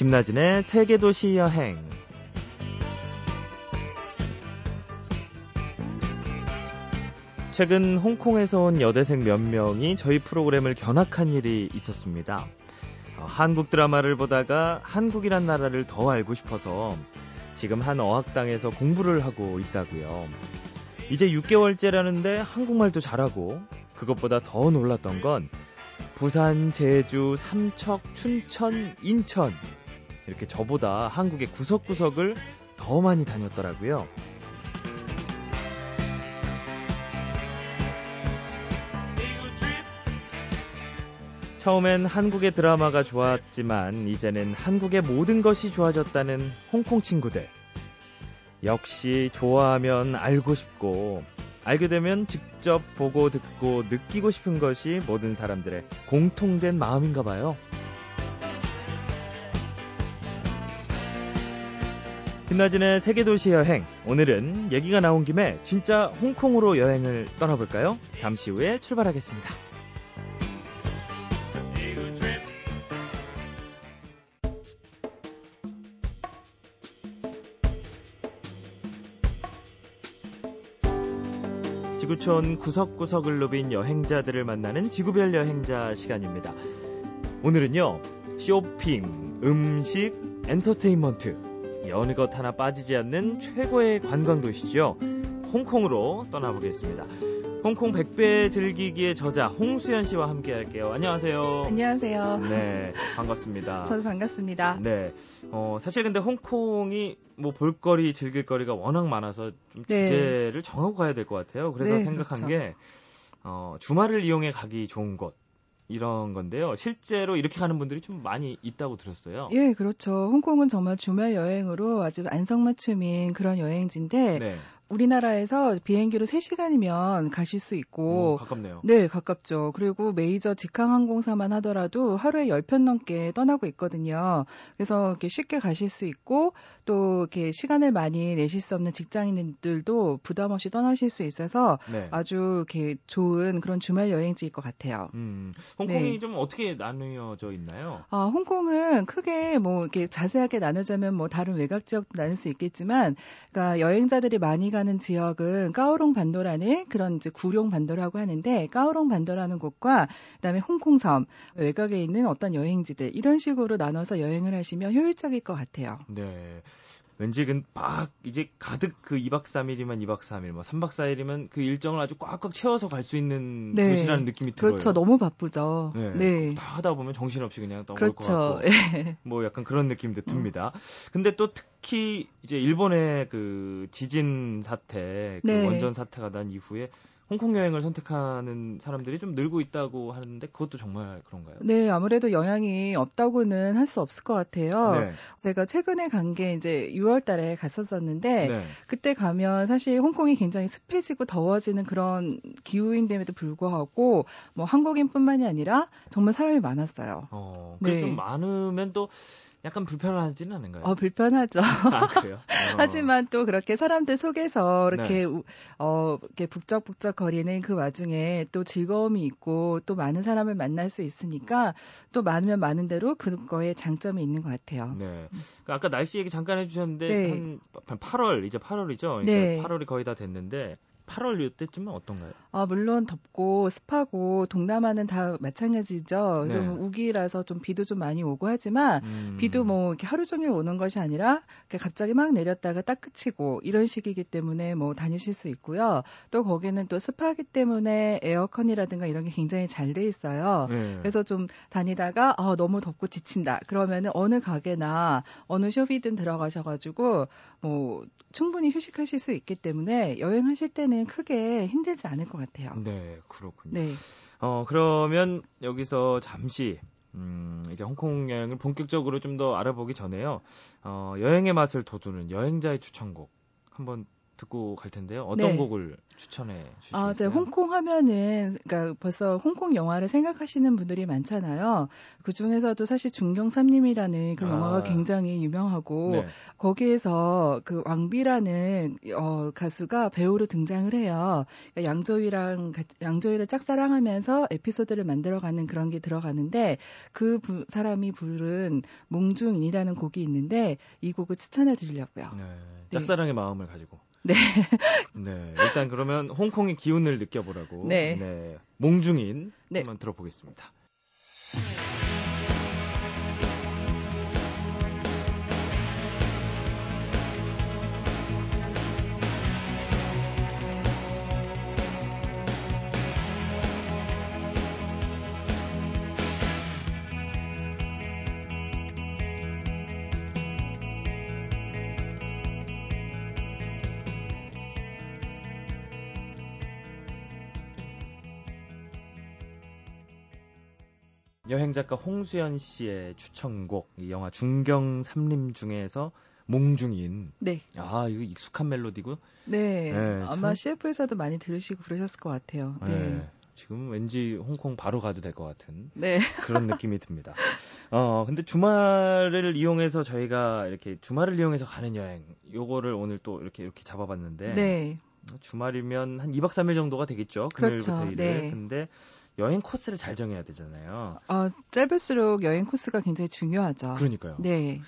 김나진의 세계도시 여행. 최근 홍콩에서 온 여대생 몇 명이 저희 프로그램을 견학한 일이 있었습니다. 어, 한국 드라마를 보다가 한국이란 나라를 더 알고 싶어서 지금 한 어학당에서 공부를 하고 있다고요. 이제 6개월째라는데 한국말도 잘하고 그것보다 더 놀랐던 건 부산, 제주, 삼척, 춘천, 인천 이렇게 저보다 한국의 구석구석을 더 많이 다녔더라고요. 처음엔 한국의 드라마가 좋았지만 이제는 한국의 모든 것이 좋아졌다는 홍콩 친구들. 역시 좋아하면 알고 싶고 알게 되면 직접 보고 듣고 느끼고 싶은 것이 모든 사람들의 공통된 마음인가 봐요. 김나진의 세계도시 여행. 오늘은 얘기가 나온 김에 진짜 홍콩으로 여행을 떠나볼까요? 잠시 후에 출발하겠습니다. 지구촌 구석구석을 누빈 여행자들을 만나는 지구별 여행자 시간입니다. 오늘은요, 쇼핑, 음식, 엔터테인먼트, 어느 것 하나 빠지지 않는 최고의 관광 도시죠. 홍콩으로 떠나보겠습니다. 홍콩 100배 즐기기의 저자 홍수연 씨와 함께 할게요. 안녕하세요. 안녕하세요. 네, 반갑습니다. 저도 반갑습니다. 네. 어, 사실 근데 홍콩이 뭐 볼거리, 즐길거리가 워낙 많아서 좀 네. 주제를 정하고 가야 될 것 같아요. 그래서 네, 생각한 그렇죠. 게 어, 주말을 이용해 가기 좋은 곳 이런 건데요. 실제로 이렇게 가는 분들이 좀 많이 있다고 들었어요. 예, 그렇죠. 홍콩은 정말 주말 여행으로 아주 안성맞춤인 그런 여행지인데 네. 우리나라에서 비행기로 3시간이면 가실 수 오, 있고 가깝네요. 네, 가깝죠. 그리고 메이저 직항 항공사만 하더라도 하루에 10편 넘게 떠나고 있거든요. 그래서 이렇게 쉽게 가실 수 있고 또 이렇게 시간을 많이 내실 수 없는 직장인들도 부담 없이 떠나실 수 있어서 네. 아주 이렇게 좋은 그런 주말 여행지일 것 같아요. 음, 홍콩이 네. 좀 어떻게 나누어져 있나요? 아, 홍콩은 크게 뭐 이렇게 자세하게 나누자면 뭐 다른 외곽 지역도 나눌 수 있겠지만, 그러니까 여행자들이 많이 가는 지역은 까오롱 반도라는 그런 이제 구룡 반도라고 하는데, 까오롱 반도라는 곳과 그다음에 홍콩섬 외곽에 있는 어떤 여행지들 이런 식으로 나눠서 여행을 하시면 효율적일 것 같아요. 네. 왠지 그막 이제 가득 그 2박 3일이면 2박 3일, 뭐 3박 4일이면 그 일정을 아주 꽉꽉 채워서 갈 수 있는 네. 곳이라는 느낌이 들어요. 그렇죠. 너무 바쁘죠. 네. 네. 다 하다 보면 정신없이 그냥 떠올 것 그렇죠. 같고 예. 뭐 약간 그런 느낌도 듭니다. 근데 또 특히 이제 일본의 그 지진 사태, 그 네. 원전 사태가 난 이후에 홍콩 여행을 선택하는 사람들이 좀 늘고 있다고 하는데 그것도 정말 그런가요? 네, 아무래도 영향이 없다고는 할 수 없을 것 같아요. 네. 제가 최근에 간 게 이제 6월 달에 갔었었는데, 네. 그때 가면 사실 홍콩이 굉장히 습해지고 더워지는 그런 기후인데에도 불구하고 뭐 한국인뿐만이 아니라 정말 사람이 많았어요. 어, 그래 네. 좀 많으면 또 약간 불편하지는 않은가요? 어, 불편하죠. 아, 그래요? 어. 하지만 또 그렇게 사람들 속에서 네. 이렇게 우- 어 이렇게 북적북적 거리는 그 와중에 또 즐거움이 있고 또 많은 사람을 만날 수 있으니까 또 많으면 많은 대로 그거에 장점이 있는 것 같아요. 네. 그 아까 날씨 얘기 잠깐 해주셨는데 네. 한, 한 8월 이제 8월이죠. 그러니까 네. 8월이 거의 다 됐는데 8월 이때쯤은 어떤가요? 아, 물론 덥고 습하고 동남아는 다 마찬가지죠. 네. 좀 우기라서 좀 비도 좀 많이 오고 하지만 음. 비도 뭐 이렇게 하루 종일 오는 것이 아니라 갑자기 막 내렸다가 딱 그치고 이런 식이기 때문에 뭐 다니실 수 있고요. 또 거기는 또 습하기 때문에 에어컨이라든가 이런 게 굉장히 잘 돼 있어요. 네. 그래서 좀 다니다가 아, 너무 덥고 지친다. 그러면은 어느 가게나 어느 쇼피든 들어가셔 가지고 뭐 충분히 휴식하실 수 있기 때문에 여행하실 때는 크게 힘들지 않을 것 같아요. 네, 그렇군요. 네. 어, 그러면 여기서 잠시 음, 이제 홍콩 여행을 본격적으로 좀 더 알아보기 전에요. 어, 여행의 맛을 돋우는 여행자의 추천곡 한번 듣고 갈 텐데요. 어떤 네. 곡을 추천해 주시겠어요? 아, 제 홍콩 하면은 그러니까 벌써 홍콩 영화를 생각하시는 분들이 많잖아요. 그 중에서도 사실 중경삼림이라는 그 아. 영화가 굉장히 유명하고 네. 거기에서 그 왕비라는 어 가수가 배우로 등장을 해요. 그러니까 양조위랑 같- 양조위를 짝사랑하면서 에피소드를 만들어가는 그런 게 들어가는데 그 부- 사람이 부른 몽중인이라는 곡이 있는데 이 곡을 추천해 드리려고요. 네. 짝사랑의 마음을 가지고. 네. 네. 일단 그러면 홍콩의 기운을 느껴보라고. 네. 몽중인 네. 한번 들어보겠습니다. 여행 작가 홍수연 씨의 추천곡 이 영화 중경 삼림 중에서 몽중인. 네. 아 이거 익숙한 멜로디고. 네. 네, 아마 참- CF에서도 많이 들으시고 그러셨을 것 같아요. 네. 네. 지금 왠지 홍콩 바로 가도 될 것 같은 네. 그런 느낌이 듭니다. 어 근데 주말을 이용해서 저희가 이렇게 주말을 이용해서 가는 여행 요거를 오늘 또 이렇게 이렇게 잡아봤는데 네. 주말이면 한 2박 3일 정도가 되겠죠. 그렇죠. 금요일부터 일요일. 네. 근데 여행 코스를 잘 정해야 되잖아요. 어, 짧을수록 여행 코스가 굉장히 중요하죠. 그러니까요. 네.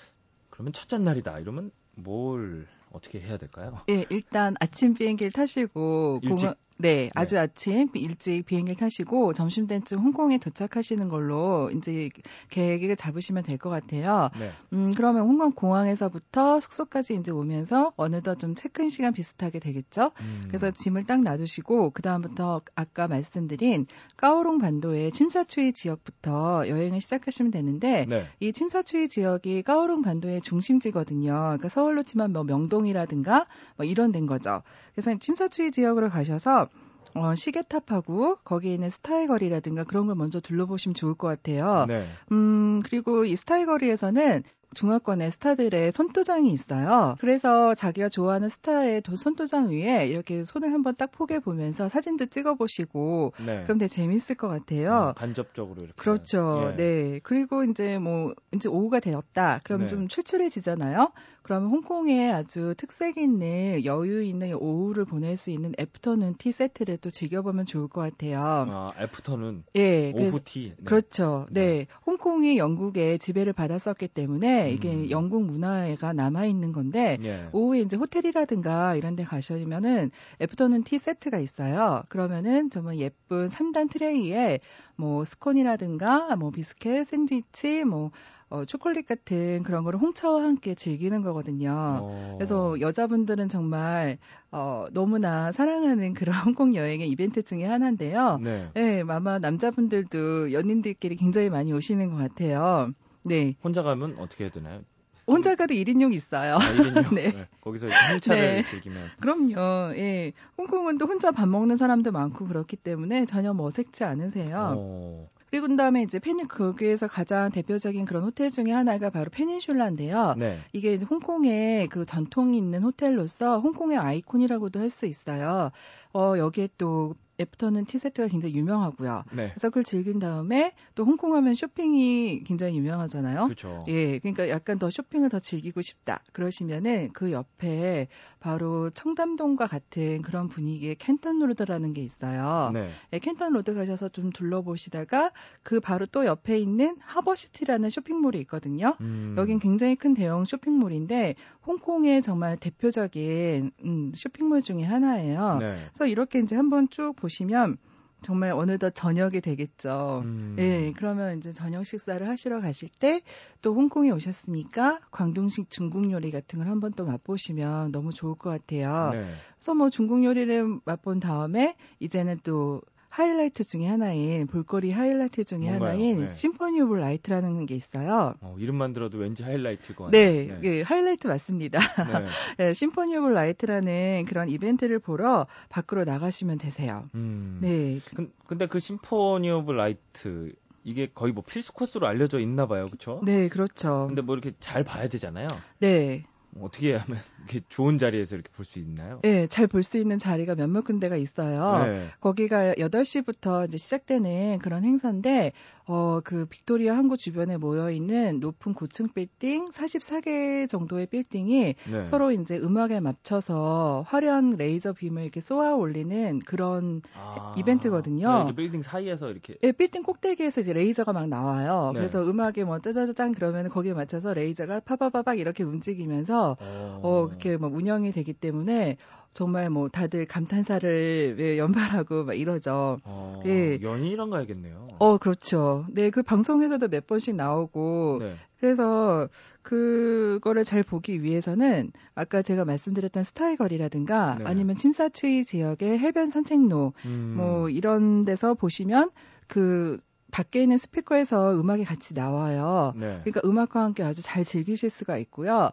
그러면 첫째 날이다. 이러면 뭘 어떻게 해야 될까요? 예, 일단 아침 비행기를 타시고 일찍? 공항 네, 아주 아침 일찍 비행기를 타시고 점심 때쯤 홍콩에 도착하시는 걸로 이제 계획을 잡으시면 될 것 같아요. 네. 음, 그러면 홍콩 공항에서부터 숙소까지 이제 오면서 어느덧 좀 체크인 시간 비슷하게 되겠죠? 음, 그래서 짐을 딱 놔두시고 그 다음부터 아까 말씀드린 까오롱 반도의 침사추이 지역부터 여행을 시작하시면 되는데 네. 이 침사추이 지역이 까오롱 반도의 중심지거든요. 그러니까 서울로 치면 뭐 명동이라든가 뭐 이런 데인 거죠. 그래서 침사추이 지역으로 가셔서 어, 시계탑하고 거기에 있는 스타의 거리라든가 그런 걸 먼저 둘러보시면 좋을 것 같아요. 네. 음, 그리고 이 스타의 거리에서는 중화권의 스타들의 손도장이 있어요. 그래서 자기가 좋아하는 스타의 도- 손도장 위에 이렇게 손을 한번 딱 포개 보면서 사진도 찍어 보시고 네. 그럼 되게 재밌을 것 같아요. 어, 간접적으로 이렇게. 그렇죠. 예. 네. 그리고 이제 뭐 이제 오후가 되었다. 그럼 네. 좀 출출해지잖아요. 그러면 홍콩에 아주 특색 있는 여유 있는 오후를 보낼 수 있는 애프터눈 티 세트를 또 즐겨보면 좋을 것 같아요. 아, 애프터는 예. 오후 티. 네. 그렇죠. 네. 네. 홍콩이 영국의 지배를 받았었기 때문에 이게 음. 영국 문화가 남아 있는 건데 예. 오후에 이제 호텔이라든가 이런 데 가시면은 애프터눈 티 세트가 있어요. 그러면은 정말 예쁜 3단 트레이에 뭐 스콘이라든가 뭐 비스켓, 샌드위치, 뭐 어, 초콜릿 같은 그런 거를 홍차와 함께 즐기는 거거든요. 어. 그래서 여자분들은 정말 어, 너무나 사랑하는 그런 홍콩 여행의 이벤트 중에 하나인데요. 네. 네, 아마 남자분들도 연인들끼리 굉장히 많이 오시는 것 같아요. 네. 혼자 가면 어떻게 해야 되나요? 혼자 가도 1인용 있어요. 아, 1인용? 네. 거기서 이렇게 홍차를 네. 즐기면. 그럼요. 예. 홍콩은 또 혼자 밥 먹는 사람도 많고 그렇기 때문에 전혀 뭐 어색지 않으세요. 어. 그리고 그 다음에 이제 페니 거기에서 가장 대표적인 그런 호텔 중에 하나가 바로 페닌슐라인데요. 네. 이게 이제 홍콩의 그 전통이 있는 호텔로서 홍콩의 아이콘이라고도 할 수 있어요. 어, 여기에 또 애프터는 티세트가 굉장히 유명하고요. 네. 그래서 그걸 즐긴 다음에 또 홍콩 하면 쇼핑이 굉장히 유명하잖아요. 그렇죠. 예, 그러니까 약간 더 쇼핑을 더 즐기고 싶다. 그러시면은 그 옆에 바로 청담동과 같은 그런 분위기의 캔턴 로드라는 게 있어요. 네. 예, 캔턴 로드 가셔서 좀 둘러보시다가 그 바로 또 옆에 있는 하버시티라는 쇼핑몰이 있거든요. 음. 여긴 굉장히 큰 대형 쇼핑몰인데 홍콩의 정말 대표적인 음, 쇼핑몰 중에 하나예요. 네. 그래서 이렇게 이제 한번 쭉 보시 면 정말 어느덧 저녁이 되겠죠. 음. 예, 그러면 이제 저녁 식사를 하시러 가실 때 또 홍콩에 오셨으니까 광동식 중국 요리 같은 걸 한번 또 맛보시면 너무 좋을 것 같아요. 네. 그래서 뭐 중국 요리를 맛본 다음에 이제는 또 하이라이트 중에 하나인 볼거리 하이라이트 중에 뭔가요? 하나인 네. Symphony of Light라는 게 있어요. 어, 이름만 들어도 왠지 하이라이트일 것 같아요. 네, 예, 하이라이트 맞습니다. 네. 예, Symphony of Light라는 그런 이벤트를 보러 밖으로 나가시면 되세요. 음. 네, 근- 근데 그 Symphony of Light 이게 거의 뭐 필수 코스로 알려져 있나 봐요. 그렇죠? 네, 그렇죠. 근데 뭐 이렇게 잘 봐야 되잖아요. 네, 뭐 어떻게 하면 이렇게 좋은 자리에서 이렇게 볼 수 있나요? 네, 잘 볼 수 있는 자리가 몇몇 군데가 있어요. 네. 거기가 8시부터 이제 시작되는 그런 행사인데 어, 그 빅토리아 항구 주변에 모여 있는 높은 고층 빌딩 44개 정도의 빌딩이 네. 서로 이제 음악에 맞춰서 화려한 레이저 빔을 이렇게 쏘아 올리는 그런 아, 이벤트거든요. 네, 빌딩 사이에서 이렇게 네, 빌딩 꼭대기에서 이제 레이저가 막 나와요. 네. 그래서 음악에 뭐 짜자자잔 그러면 거기에 맞춰서 레이저가 파바바박 이렇게 움직이면서 어, 어 그렇게 뭐 운영이 되기 때문에 정말 뭐 다들 감탄사를 연발하고 막 이러죠. 어, 예. 연인이랑 가야겠네요. 어, 그렇죠. 네, 그 방송에서도 몇 번씩 나오고 네. 그래서 그거를 잘 보기 위해서는 아까 제가 말씀드렸던 스타의 거리라든가 네. 아니면 침사추이 지역의 해변 산책로 음. 뭐 이런 데서 보시면 그 밖에 있는 스피커에서 음악이 같이 나와요. 네. 그러니까 음악과 함께 아주 잘 즐기실 수가 있고요.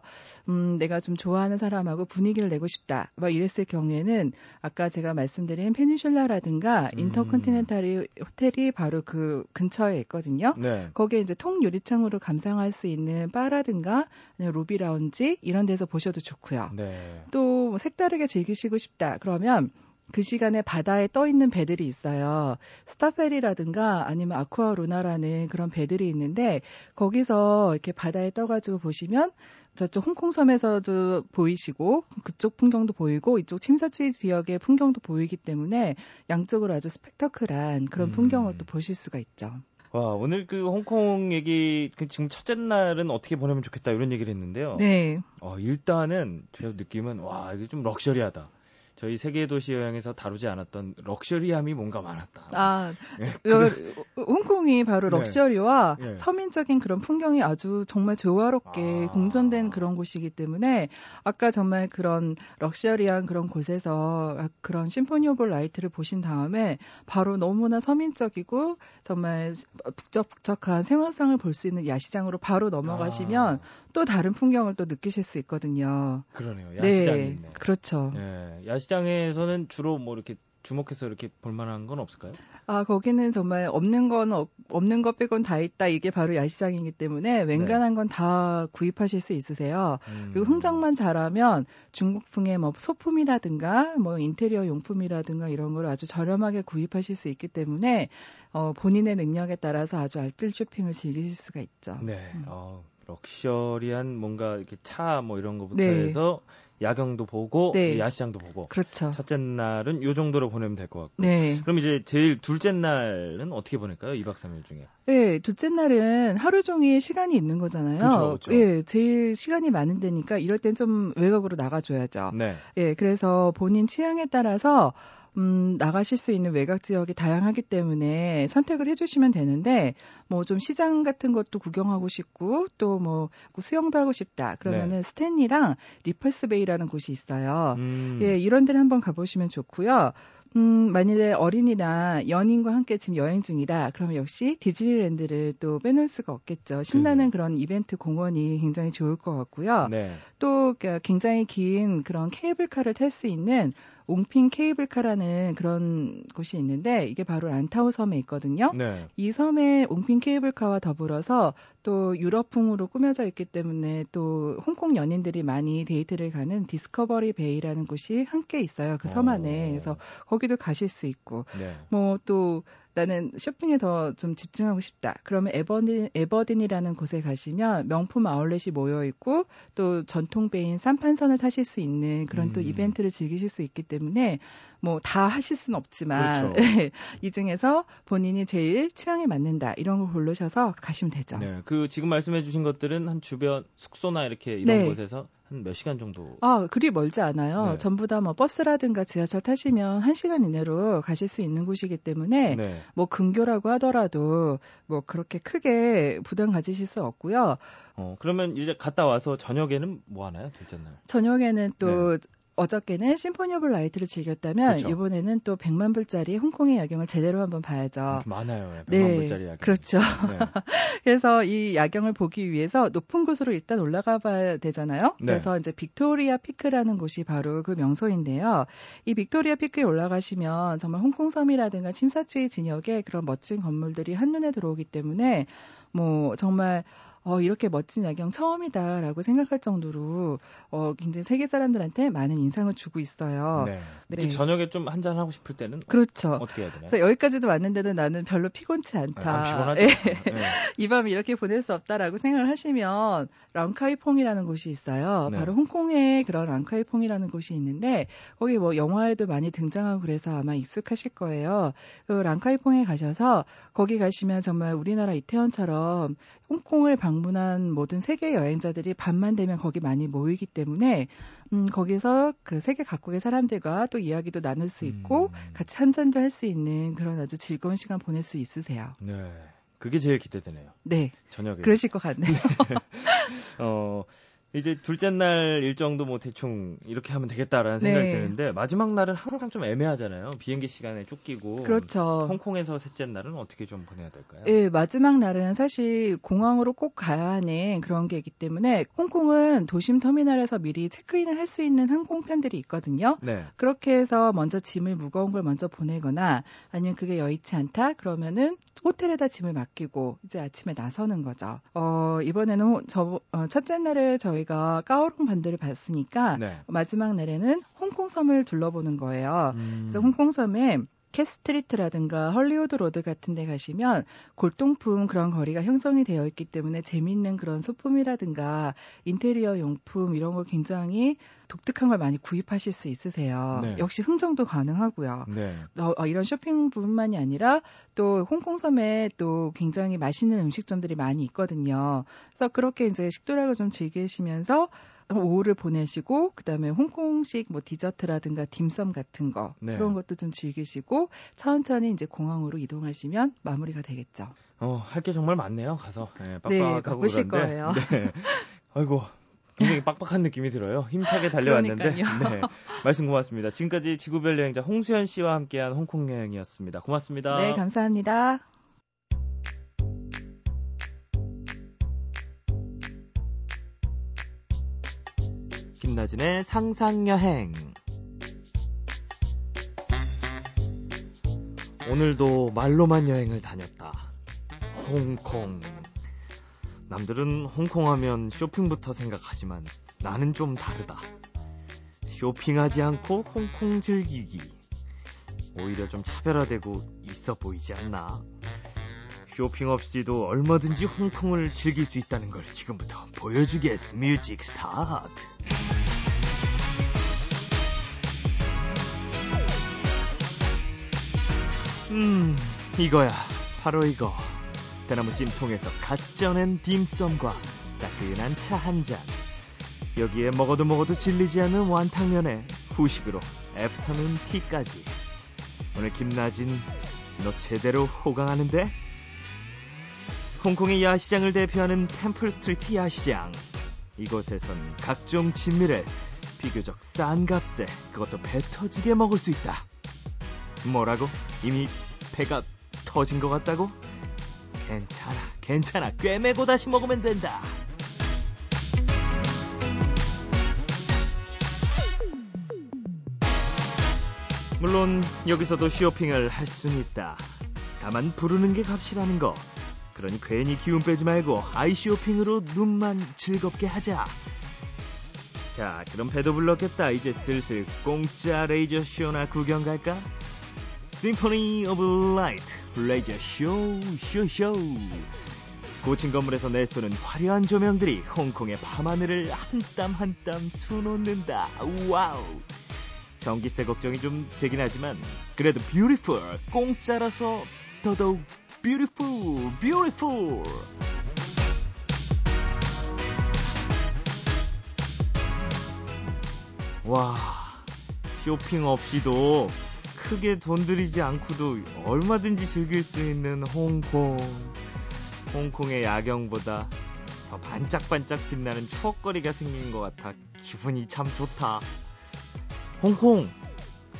음, 내가 좀 좋아하는 사람하고 분위기를 내고 싶다. 막 이랬을 경우에는 아까 제가 말씀드린 페니슐라라든가 음. 인터컨티넨탈이 호텔이 바로 그 근처에 있거든요. 네. 거기에 이제 통 유리창으로 감상할 수 있는 바라든가 로비 라운지 이런 데서 보셔도 좋고요. 네. 또뭐 색다르게 즐기시고 싶다. 그러면 그 시간에 바다에 떠 있는 배들이 있어요. 스타페리라든가 아니면 아쿠아루나라는 그런 배들이 있는데 거기서 이렇게 바다에 떠가지고 보시면 저쪽 홍콩섬에서도 보이시고 그쪽 풍경도 보이고 이쪽 침사추이 지역의 풍경도 보이기 때문에 양쪽으로 아주 스펙터클한 그런 음. 풍경을 또 보실 수가 있죠. 와, 오늘 그 홍콩 얘기, 그 지금 첫째 날은 어떻게 보내면 좋겠다, 이런 얘기를 했는데요. 네. 어, 일단은 제 느낌은, 와, 이게 좀 럭셔리하다. 저희 세계 도시 여행에서 다루지 않았던 럭셔리함이 뭔가 많았다. 아, 네, 그, 홍콩이 바로 네. 럭셔리와 네. 서민적인 그런 풍경이 아주 정말 조화롭게 아. 공존된 그런 곳이기 때문에 아까 정말 그런 럭셔리한 그런 곳에서 그런 심포니 오브 라이트를 보신 다음에 바로 너무나 서민적이고 정말 북적북적한 생활상을 볼 수 있는 야시장으로 바로 넘어가시면 아. 또 다른 풍경을 또 느끼실 수 있거든요. 그러네요. 야시장이 네, 있네. 그렇죠. 네, 야시장에서는 주로 뭐 이렇게 주목해서 이렇게 볼만한 건 없을까요? 아 거기는 정말 없는 건 없는 것 빼곤 다 있다 이게 바로 야시장이기 때문에 웬간한 네. 건다 구입하실 수 있으세요. 음. 그리고 흥정만 잘하면 중국풍의 뭐 소품이라든가 뭐 인테리어 용품이라든가 이런 걸 아주 저렴하게 구입하실 수 있기 때문에 어, 본인의 능력에 따라서 아주 알뜰 쇼핑을 즐기실 수가 있죠. 네. 음. 어, 럭셔리한 뭔가 이렇게 차 뭐 이런 거부터 네. 해서 야경도 보고 네. 야시장도 보고 그렇죠. 첫째 날은 요 정도로 보내면 될 것 같고 네. 그럼 이제 제일 둘째 날은 어떻게 보낼까요? 2박 3일 중에 네, 둘째 날은 하루 종일 시간이 있는 거잖아요. 그렇죠, 그렇죠. 예, 제일 시간이 많은 데니까 이럴 땐 좀 외곽으로 나가줘야죠. 네. 예, 그래서 본인 취향에 따라서 음, 나가실 수 있는 외곽 지역이 다양하기 때문에 선택을 해주시면 되는데, 뭐 좀 시장 같은 것도 구경하고 싶고, 또 뭐 수영도 하고 싶다. 그러면은 네. 스탠리랑 리펄스베이라는 곳이 있어요. 음. 예, 이런 데를 한번 가보시면 좋고요. 음, 만일에 어린이나 연인과 함께 지금 여행 중이다. 그러면 역시 디즈니랜드를 또 빼놓을 수가 없겠죠. 신나는 음. 그런 이벤트 공원이 굉장히 좋을 것 같고요. 네. 또그 굉장히 긴 그런 케이블카를 탈 수 있는 옹핑 케이블카라는 그런 곳이 있는데 이게 바로 란타우 섬에 있거든요. 네. 이 섬에 옹핑 케이블카와 더불어서 또 유럽풍으로 꾸며져 있기 때문에 또 홍콩 연인들이 많이 데이트를 가는 디스커버리 베이라는 곳이 함께 있어요. 그 섬 안에. 어. 그래서 거기도 가실 수 있고 네. 뭐또 나는 쇼핑에 더 좀 집중하고 싶다. 그러면 에버딘, 에버딘이라는 곳에 가시면 명품 아울렛이 모여 있고 또 전통 배인 삼판선을 타실 수 있는 그런 음. 또 이벤트를 즐기실 수 있기 때문에 뭐 다 하실 수는 없지만 그렇죠. 이 중에서 본인이 제일 취향에 맞는다 이런 걸 고르셔서 가시면 되죠. 네, 그 지금 말씀해주신 것들은 한 주변 숙소나 이렇게 이런 네. 곳에서 한 몇 시간 정도? 아, 그리 멀지 않아요. 네. 전부 다 뭐 버스라든가 지하철 타시면 1시간 이내로 가실 수 있는 곳이기 때문에 네. 뭐 근교라고 하더라도 뭐 그렇게 크게 부담 가지실 수 없고요. 어, 그러면 이제 갔다 와서 저녁에는 뭐 하나요? 둘째 날? 저녁에는 또 네. 어저께는 심포니 오브 라이트를 즐겼다면 그렇죠. 이번에는 또 100만 불짜리 홍콩의 야경을 제대로 한번 봐야죠. 많아요. 100만 네, 불짜리 야경. 그렇죠. 네. 그래서 이 야경을 보기 위해서 높은 곳으로 일단 올라가 봐야 되잖아요. 네. 그래서 이제 빅토리아 피크라는 곳이 바로 그 명소인데요. 이 빅토리아 피크에 올라가시면 정말 홍콩 섬이라든가 침사추이 지역에 그런 멋진 건물들이 한눈에 들어오기 때문에 뭐 정말 어, 이렇게 멋진 야경 처음이다라고 생각할 정도로 어, 굉장히 세계 사람들한테 많은 인상을 주고 있어요. 네. 네. 저녁에 좀 한잔 하고 싶을 때는 그렇죠. 어떻게 해야 되나요? 그래서 여기까지도 왔는데도 나는 별로 피곤치 않다. 아. 네. 네. 이 밤을 이렇게 보낼 수 없다라고 생각을 하시면 랑카이퐁이라는 곳이 있어요. 네. 바로 홍콩에 그런 랑카이퐁이라는 곳이 있는데 거기 뭐 영화에도 많이 등장하고 그래서 아마 익숙하실 거예요. 그 랑카이퐁에 가셔서 거기 가시면 정말 우리나라 이태원처럼 홍콩을 방문한 모든 세계 여행자들이 밤만 되면 거기 많이 모이기 때문에 음, 거기서 그 세계 각국의 사람들과 또 이야기도 나눌 수 있고 음. 같이 한 잔도 할 수 있는 그런 아주 즐거운 시간 보낼 수 있으세요. 네. 그게 제일 기대되네요. 네. 저녁에. 그러실 것 같네요. 네. 어, 이제 둘째 날 일정도 뭐 대충 이렇게 하면 되겠다라는 생각이 네. 드는데 마지막 날은 항상 좀 애매하잖아요. 비행기 시간에 쫓기고. 그렇죠. 홍콩에서 셋째 날은 어떻게 좀 보내야 될까요? 네, 마지막 날은 사실 공항으로 꼭 가야 하는 그런 게 있기 때문에 홍콩은 도심 터미널에서 미리 체크인을 할 수 있는 항공편들이 있거든요. 네. 그렇게 해서 먼저 짐을 무거운 걸 먼저 보내거나 아니면 그게 여의치 않다 그러면은 호텔에다 짐을 맡기고 이제 아침에 나서는 거죠. 어, 이번에는 저, 어, 첫째 날에 저희 가 까오롱 반도를 봤으니까 네. 마지막 날에는 홍콩섬을 둘러보는 거예요. 음. 그래서 홍콩섬에 캣 스트리트라든가 헐리우드 로드 같은 데 가시면 골동품 그런 거리가 형성이 되어 있기 때문에 재미있는 그런 소품이라든가 인테리어 용품 이런 걸 굉장히 독특한 걸 많이 구입하실 수 있으세요. 네. 역시 흥정도 가능하고요. 네. 어, 어, 이런 쇼핑뿐만이 아니라 또 홍콩섬에 또 굉장히 맛있는 음식점들이 많이 있거든요. 그래서 그렇게 이제 식도락을 좀 즐기시면서 오후를 보내시고 그다음에 홍콩식 뭐 디저트라든가 딤섬 같은 거 네. 그런 것도 좀 즐기시고 천천히 이제 공항으로 이동하시면 마무리가 되겠죠. 어, 할 게 정말 많네요. 가서 네, 빡빡하고 네, 그런데. 거예요. 네. 아이고 굉장히 빡빡한 느낌이 들어요. 힘차게 달려왔는데. 네. 말씀 고맙습니다. 지금까지 지구별 여행자 홍수연 씨와 함께한 홍콩 여행이었습니다. 고맙습니다. 네, 감사합니다. 김나진의 상상여행. 오늘도 말로만 여행을 다녔다. 홍콩. 남들은 홍콩 하면 쇼핑부터 생각하지만 나는 좀 다르다. 쇼핑하지 않고 홍콩 즐기기. 오히려 좀 차별화되고 있어 보이지 않나? 쇼핑 없이도 얼마든지 홍콩을 즐길 수 있다는 걸 지금부터 보여주겠어. Music start. 음, 이거야. 바로 이거. 대나무 찜통에서 갓 쪄낸 딤섬과 따끈한 차 한 잔. 여기에 먹어도 먹어도 질리지 않는 완탕면에 후식으로 애프터눈 티까지. 오늘 김나진, 너 제대로 호강하는데? 홍콩의 야시장을 대표하는 템플 스트리트 야시장. 이곳에선 각종 진미를 비교적 싼 값에 그것도 배 터지게 먹을 수 있다. 뭐라고? 이미 배가 터진 것 같다고? 괜찮아, 괜찮아. 꿰매고 다시 먹으면 된다. 물론 여기서도 쇼핑을 할 수는 있다. 다만 부르는 게 값이라는 거. 그러니 괜히 기운 빼지 말고 아이 쇼핑으로 눈만 즐겁게 하자. 자, 그럼 배도 불렀겠다. 이제 슬슬 공짜 레이저 쇼나 구경 갈까? 심포니 오브 라이트 레이저 쇼 쇼 쇼. 고층 건물에서 내쏘는 화려한 조명들이 홍콩의 밤하늘을 한 땀 한 땀 수놓는다. Wow. 전기세 걱정이 좀 되긴 하지만 그래도 beautiful 공짜라서 더더욱 beautiful beautiful 와 쇼핑 없이도 크게 돈 들이지 않고도 얼마든지 즐길 수 있는 홍콩. 홍콩의 야경보다 더 반짝반짝 빛나는 추억거리가 생긴 것 같아 기분이 참 좋다. 홍콩!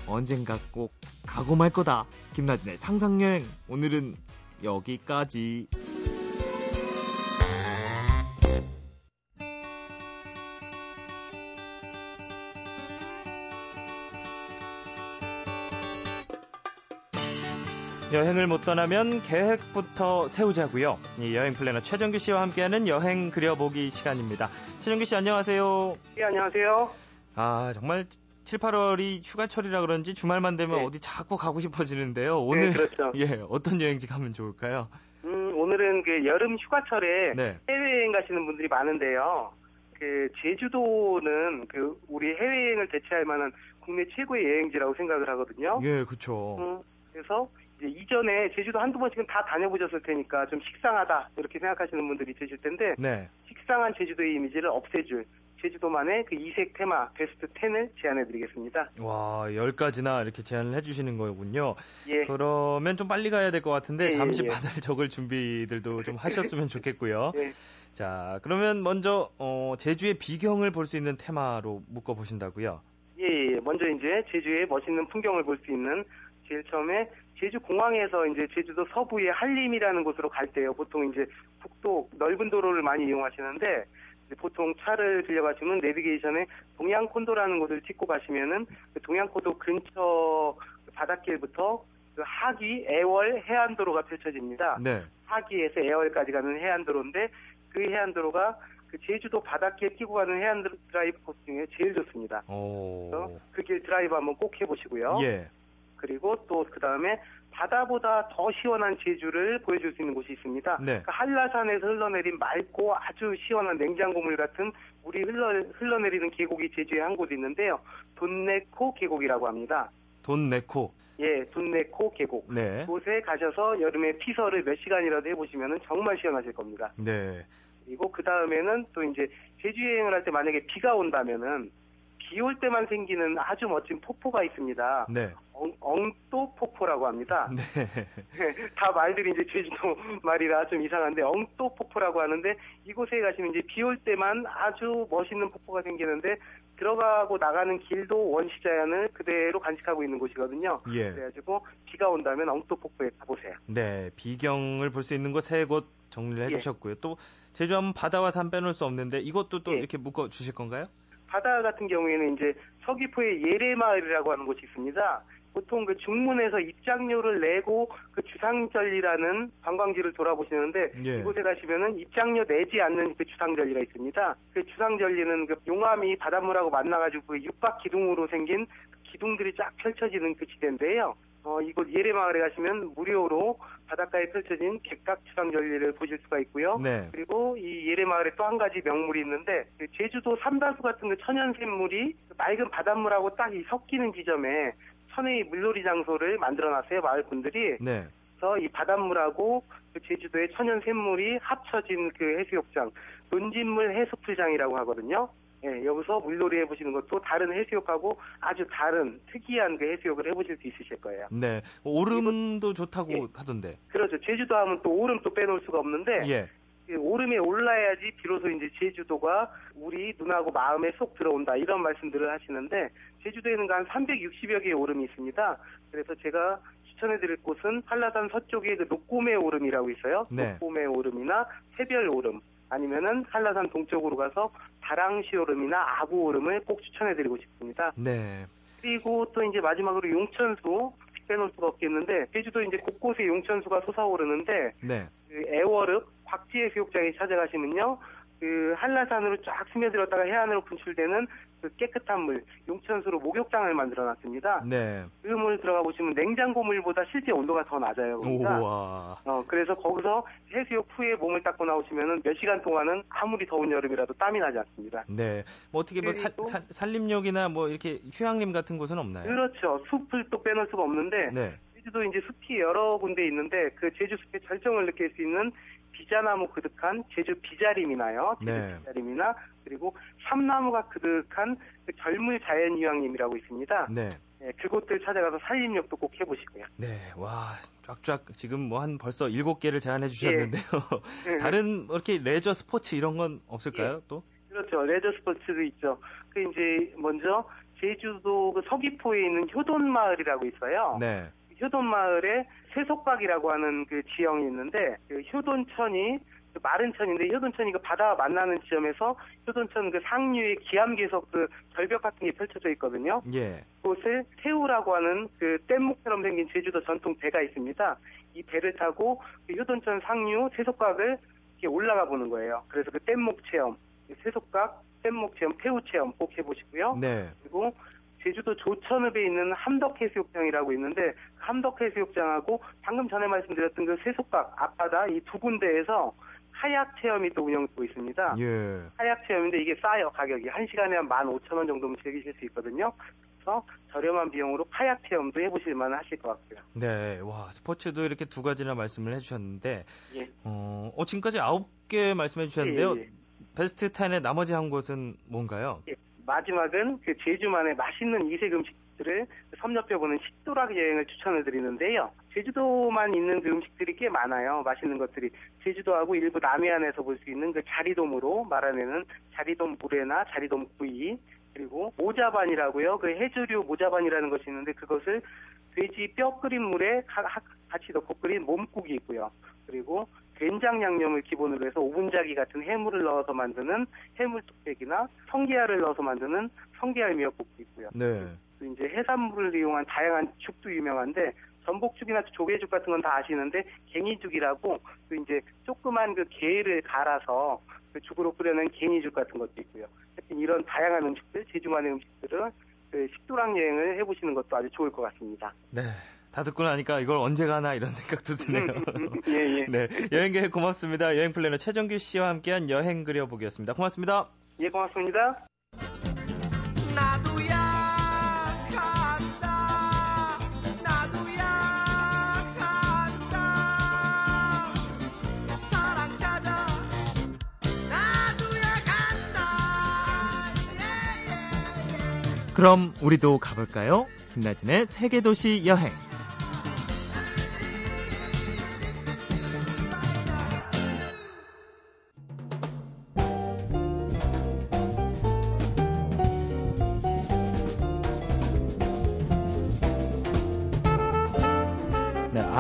언젠가 꼭 가고 말 거다. 김나진의 상상여행. 오늘은 여기까지. 여행을 못 떠나면 계획부터 세우자고요. 이 여행 플래너 최정규 씨와 함께하는 여행 그려보기 시간입니다. 최정규 씨 안녕하세요. 예, 안녕하세요. 아 정말 7, 8월이 휴가철이라 그런지 주말만 되면 네. 어디 자꾸 가고 싶어지는데요. 오늘 네, 그렇죠. 예 어떤 여행지 가면 좋을까요? 음, 오늘은 그 여름 휴가철에 네. 해외여행 가시는 분들이 많은데요. 그 제주도는 그 우리 해외여행을 대체할 만한 국내 최고의 여행지라고 생각을 하거든요. 예 그렇죠. 음, 그래서 이제 이전에 제주도 한두 번씩은 다 다녀보셨을 테니까 좀 식상하다 이렇게 생각하시는 분들이 있으실 텐데 네. 식상한 제주도의 이미지를 없애줄 제주도만의 그 이색 테마 베스트 10을 제안해 드리겠습니다. 와 10가지나 이렇게 제안을 해 주시는 거군요. 예. 그러면 좀 빨리 가야 될 것 같은데 예, 잠시 예. 바다를 적을 준비들도 좀 하셨으면 좋겠고요. 예. 자, 그러면 먼저 어, 제주의 비경을 볼 수 있는 테마로 묶어 보신다고요. 예, 예. 먼저 이제 제주의 멋있는 풍경을 볼 수 있는 제일 처음에 제주 공항에서 이제 제주도 서부의 한림이라는 곳으로 갈 때요. 보통 이제 국도 넓은 도로를 많이 이용하시는데 보통 차를 들려가시면 내비게이션에 동양 콘도라는 곳을 찍고 가시면은 그 동양 콘도 근처 그 바닷길부터 그 하기 애월 해안도로가 펼쳐집니다. 네. 하기에서 애월까지 가는 해안도로인데 그 해안도로가 그 제주도 바닷길 끼고 가는 해안 드라이브 코스 중에 제일 좋습니다. 오. 그길 드라이브 한번 꼭 해보시고요. 예. 그리고 또 그 다음에 바다보다 더 시원한 제주를 보여줄 수 있는 곳이 있습니다. 네. 그 한라산에서 흘러내린 맑고 아주 시원한 냉장고물 같은 물이 흘러, 흘러내리는 계곡이 제주에 한 곳 있는데요. 돈내코 계곡이라고 합니다. 돈내코. 예, 돈내코 계곡. 네. 곳에 가셔서 여름에 피서를 몇 시간이라도 해보시면 정말 시원하실 겁니다. 네. 그리고 그 다음에는 또 이제 제주 여행을 할 때 만약에 비가 온다면은 비 올 때만 생기는 아주 멋진 폭포가 있습니다. 네. 엉, 엉또 폭포라고 합니다. 네. 다 말들이 이제 제주도 말이라 좀 이상한데 엉또 폭포라고 하는데 이곳에 가시면 이제 비 올 때만 아주 멋있는 폭포가 생기는데 들어가고 나가는 길도 원시자연을 그대로 간직하고 있는 곳이거든요. 예. 그래가지고 비가 온다면 엉또 폭포에 가보세요. 네. 비경을 볼 수 있는 곳 세 곳 정리를 해 예. 주셨고요. 또 제주하면 바다와 산 빼놓을 수 없는데 이것도 또 예. 이렇게 묶어 주실 건가요? 바다 같은 경우에는 이제 서귀포의 예래마을이라고 하는 곳이 있습니다. 보통 그 중문에서 입장료를 내고 그 주상절리라는 관광지를 돌아보시는데 예. 이곳에 가시면은 입장료 내지 않는 그 주상절리가 있습니다. 그 주상절리는 그 용암이 바닷물하고 만나가지고 그 육박 기둥으로 생긴 그 기둥들이 쫙 펼쳐지는 그 지대인데요. 어, 이곳 예래마을에 가시면 무료로 바닷가에 펼쳐진 객각 주상절리를 보실 수가 있고요. 네. 그리고 이 예래마을에 또 한 가지 명물이 있는데 그 제주도 삼다수 같은 그 천연샘물이 그 맑은 바닷물하고 딱 이 섞이는 지점에 천혜의 물놀이 장소를 만들어놨어요 마을 분들이. 네. 그래서 이 바닷물하고 그 제주도의 천연샘물이 합쳐진 그 해수욕장 논진물 해수풀장이라고 하거든요. 예, 여기서 물놀이 해보시는 것도 다른 해수욕하고 아주 다른 특이한 그 해수욕을 해보실 수 있으실 거예요. 네. 오름도 좋다고 예. 하던데. 그렇죠. 제주도 하면 또 오름 또 빼놓을 수가 없는데 예. 그 오름에 올라야지 비로소 이제 제주도가 우리 눈하고 마음에 쏙 들어온다 이런 말씀들을 하시는데 제주도에는 그한 360여 개의 오름이 있습니다. 그래서 제가 추천해드릴 곳은 한라산 서쪽에 그 녹곰의 오름이라고 있어요. 네. 녹곰의 오름이나 새별 오름 아니면은 한라산 동쪽으로 가서 다랑시 오름이나 아구 오름을 꼭 추천해드리고 싶습니다. 네. 그리고 또 이제 마지막으로 용천수 빼놓을 수가 없겠는데 제주도 이제 곳곳에 용천수가 솟아오르는데 네. 그 애월읍 곽지해수욕장에 찾아가시면요. 그 한라산으로 쫙 스며들었다가 해안으로 분출되는 그 깨끗한 물, 용천수로 목욕장을 만들어 놨습니다. 네. 그 물 들어가 보시면 냉장고 물보다 실제 온도가 더 낮아요. 그러니까 우와. 어, 그래서 거기서 해수욕 후에 몸을 닦고 나오시면은 몇 시간 동안은 아무리 더운 여름이라도 땀이 나지 않습니다. 네. 뭐 어떻게 뭐 살, 그리고- 살, 산림욕이나 뭐 이렇게 휴양림 같은 곳은 없나요? 그렇죠. 숲을 또 빼놓을 수가 없는데 네. 제주도 이제 숲이 여러 군데 있는데 그 제주 숲의 절정을 느낄 수 있는 비자나무 그득한 제주 비자림이나요. 제주 네. 비자림이나 그리고 삼나무가 그득한 그 젊은 자연휴양림이라고 있습니다. 네. 예, 그곳들 찾아가서 산림욕도 꼭 해보시고요. 네. 와, 쫙쫙 지금 뭐 한 벌써 일곱 개를 제안해 주셨는데요. 예. 다른 뭐 이렇게 레저 스포츠 이런 건 없을까요? 예. 또? 그렇죠. 레저 스포츠도 있죠. 그 이제 먼저 제주도 그 서귀포에 있는 효돈마을이라고 있어요. 네. 효돈 마을에 세속각이라고 하는 그 지형이 있는데 그 효돈천이 그 마른 천인데 효돈천이 그 바다와 만나는 지점에서 효돈천 그 상류의 기암계석 그 절벽 같은 게 펼쳐져 있거든요. 예. 그곳을 태우라고 하는 그 뗏목처럼 생긴 제주도 전통 배가 있습니다. 이 배를 타고 그 효돈천 상류 세속각을 이렇게 올라가 보는 거예요. 그래서 그 뗏목 체험, 세속각, 뗏목 체험, 태우 체험 꼭 해보시고요. 네. 그리고 제주도 조천읍에 있는 함덕해수욕장이라고 있는데 그 함덕해수욕장하고 방금 전에 말씀드렸던 그 세속각 앞바다 이 두 군데에서 카약 체험이 또 운영되고 있습니다. 예. 카약 체험인데 이게 싸요 가격이 한 시간에 한 15,000원 정도면 즐기실 수 있거든요. 그래서 저렴한 비용으로 카약 체험도 해보실 만 하실 것 같고요. 네. 와, 스포츠도 이렇게 두 가지나 말씀을 해주셨는데, 예. 어, 어, 지금까지 아홉 개 말씀해 주셨는데요. 예, 예. 베스트 10의 나머지 한 곳은 뭔가요? 예. 마지막은 그 제주만의 맛있는 이색 음식들을 섭렵해보는 식도락 여행을 추천을 드리는데요. 제주도만 있는 그 음식들이 꽤 많아요. 맛있는 것들이. 제주도하고 일부 남해안에서 볼 수 있는 그 자리돔으로 말하는 자리돔 물회나 자리돔 구이, 그리고 모자반이라고요. 그 해조류 모자반이라는 것이 있는데 그것을 돼지 뼈 끓인 물에 같이 넣고 끓인 몸국이 있고요. 그리고 된장 양념을 기본으로 해서 오분자기 같은 해물을 넣어서 만드는 해물 뚝배기나 성게알을 넣어서 만드는 성게알 미역국도 있고요. 네. 또 이제 해산물을 이용한 다양한 죽도 유명한데 전복죽이나 조개죽 같은 건 다 아시는데 갱이죽이라고 또 이제 조그만 그 게를 갈아서 그 죽으로 끓여낸 갱이죽 같은 것도 있고요. 하여튼 이런 다양한 음식들, 제주만의 음식들을 그 식도락 여행을 해보시는 것도 아주 좋을 것 같습니다. 네. 다 듣고 나니까 이걸 언제 가나 이런 생각도 드네요. 예, 예. 네. 여행 계획 고맙습니다. 여행 플래너 최정규 씨와 함께한 여행 그려보기였습니다. 고맙습니다. 예, 고맙습니다. 나도야 간다 나도야 간다 사랑 찾아 나도야 간다 그럼 우리도 가볼까요? 김나진의 세계도시 여행.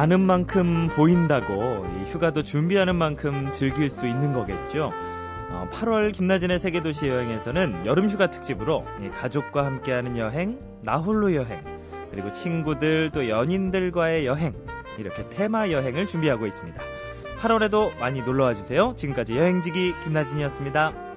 아는 만큼 보인다고 이 휴가도 준비하는 만큼 즐길 수 있는 거겠죠. 어, 8월 김나진의 세계도시 여행에서는 여름 휴가 특집으로 이 가족과 함께하는 여행, 나홀로 여행, 그리고 친구들 또 연인들과의 여행 이렇게 테마 여행을 준비하고 있습니다. 8월에도 많이 놀러와 주세요. 지금까지 여행지기 김나진이었습니다.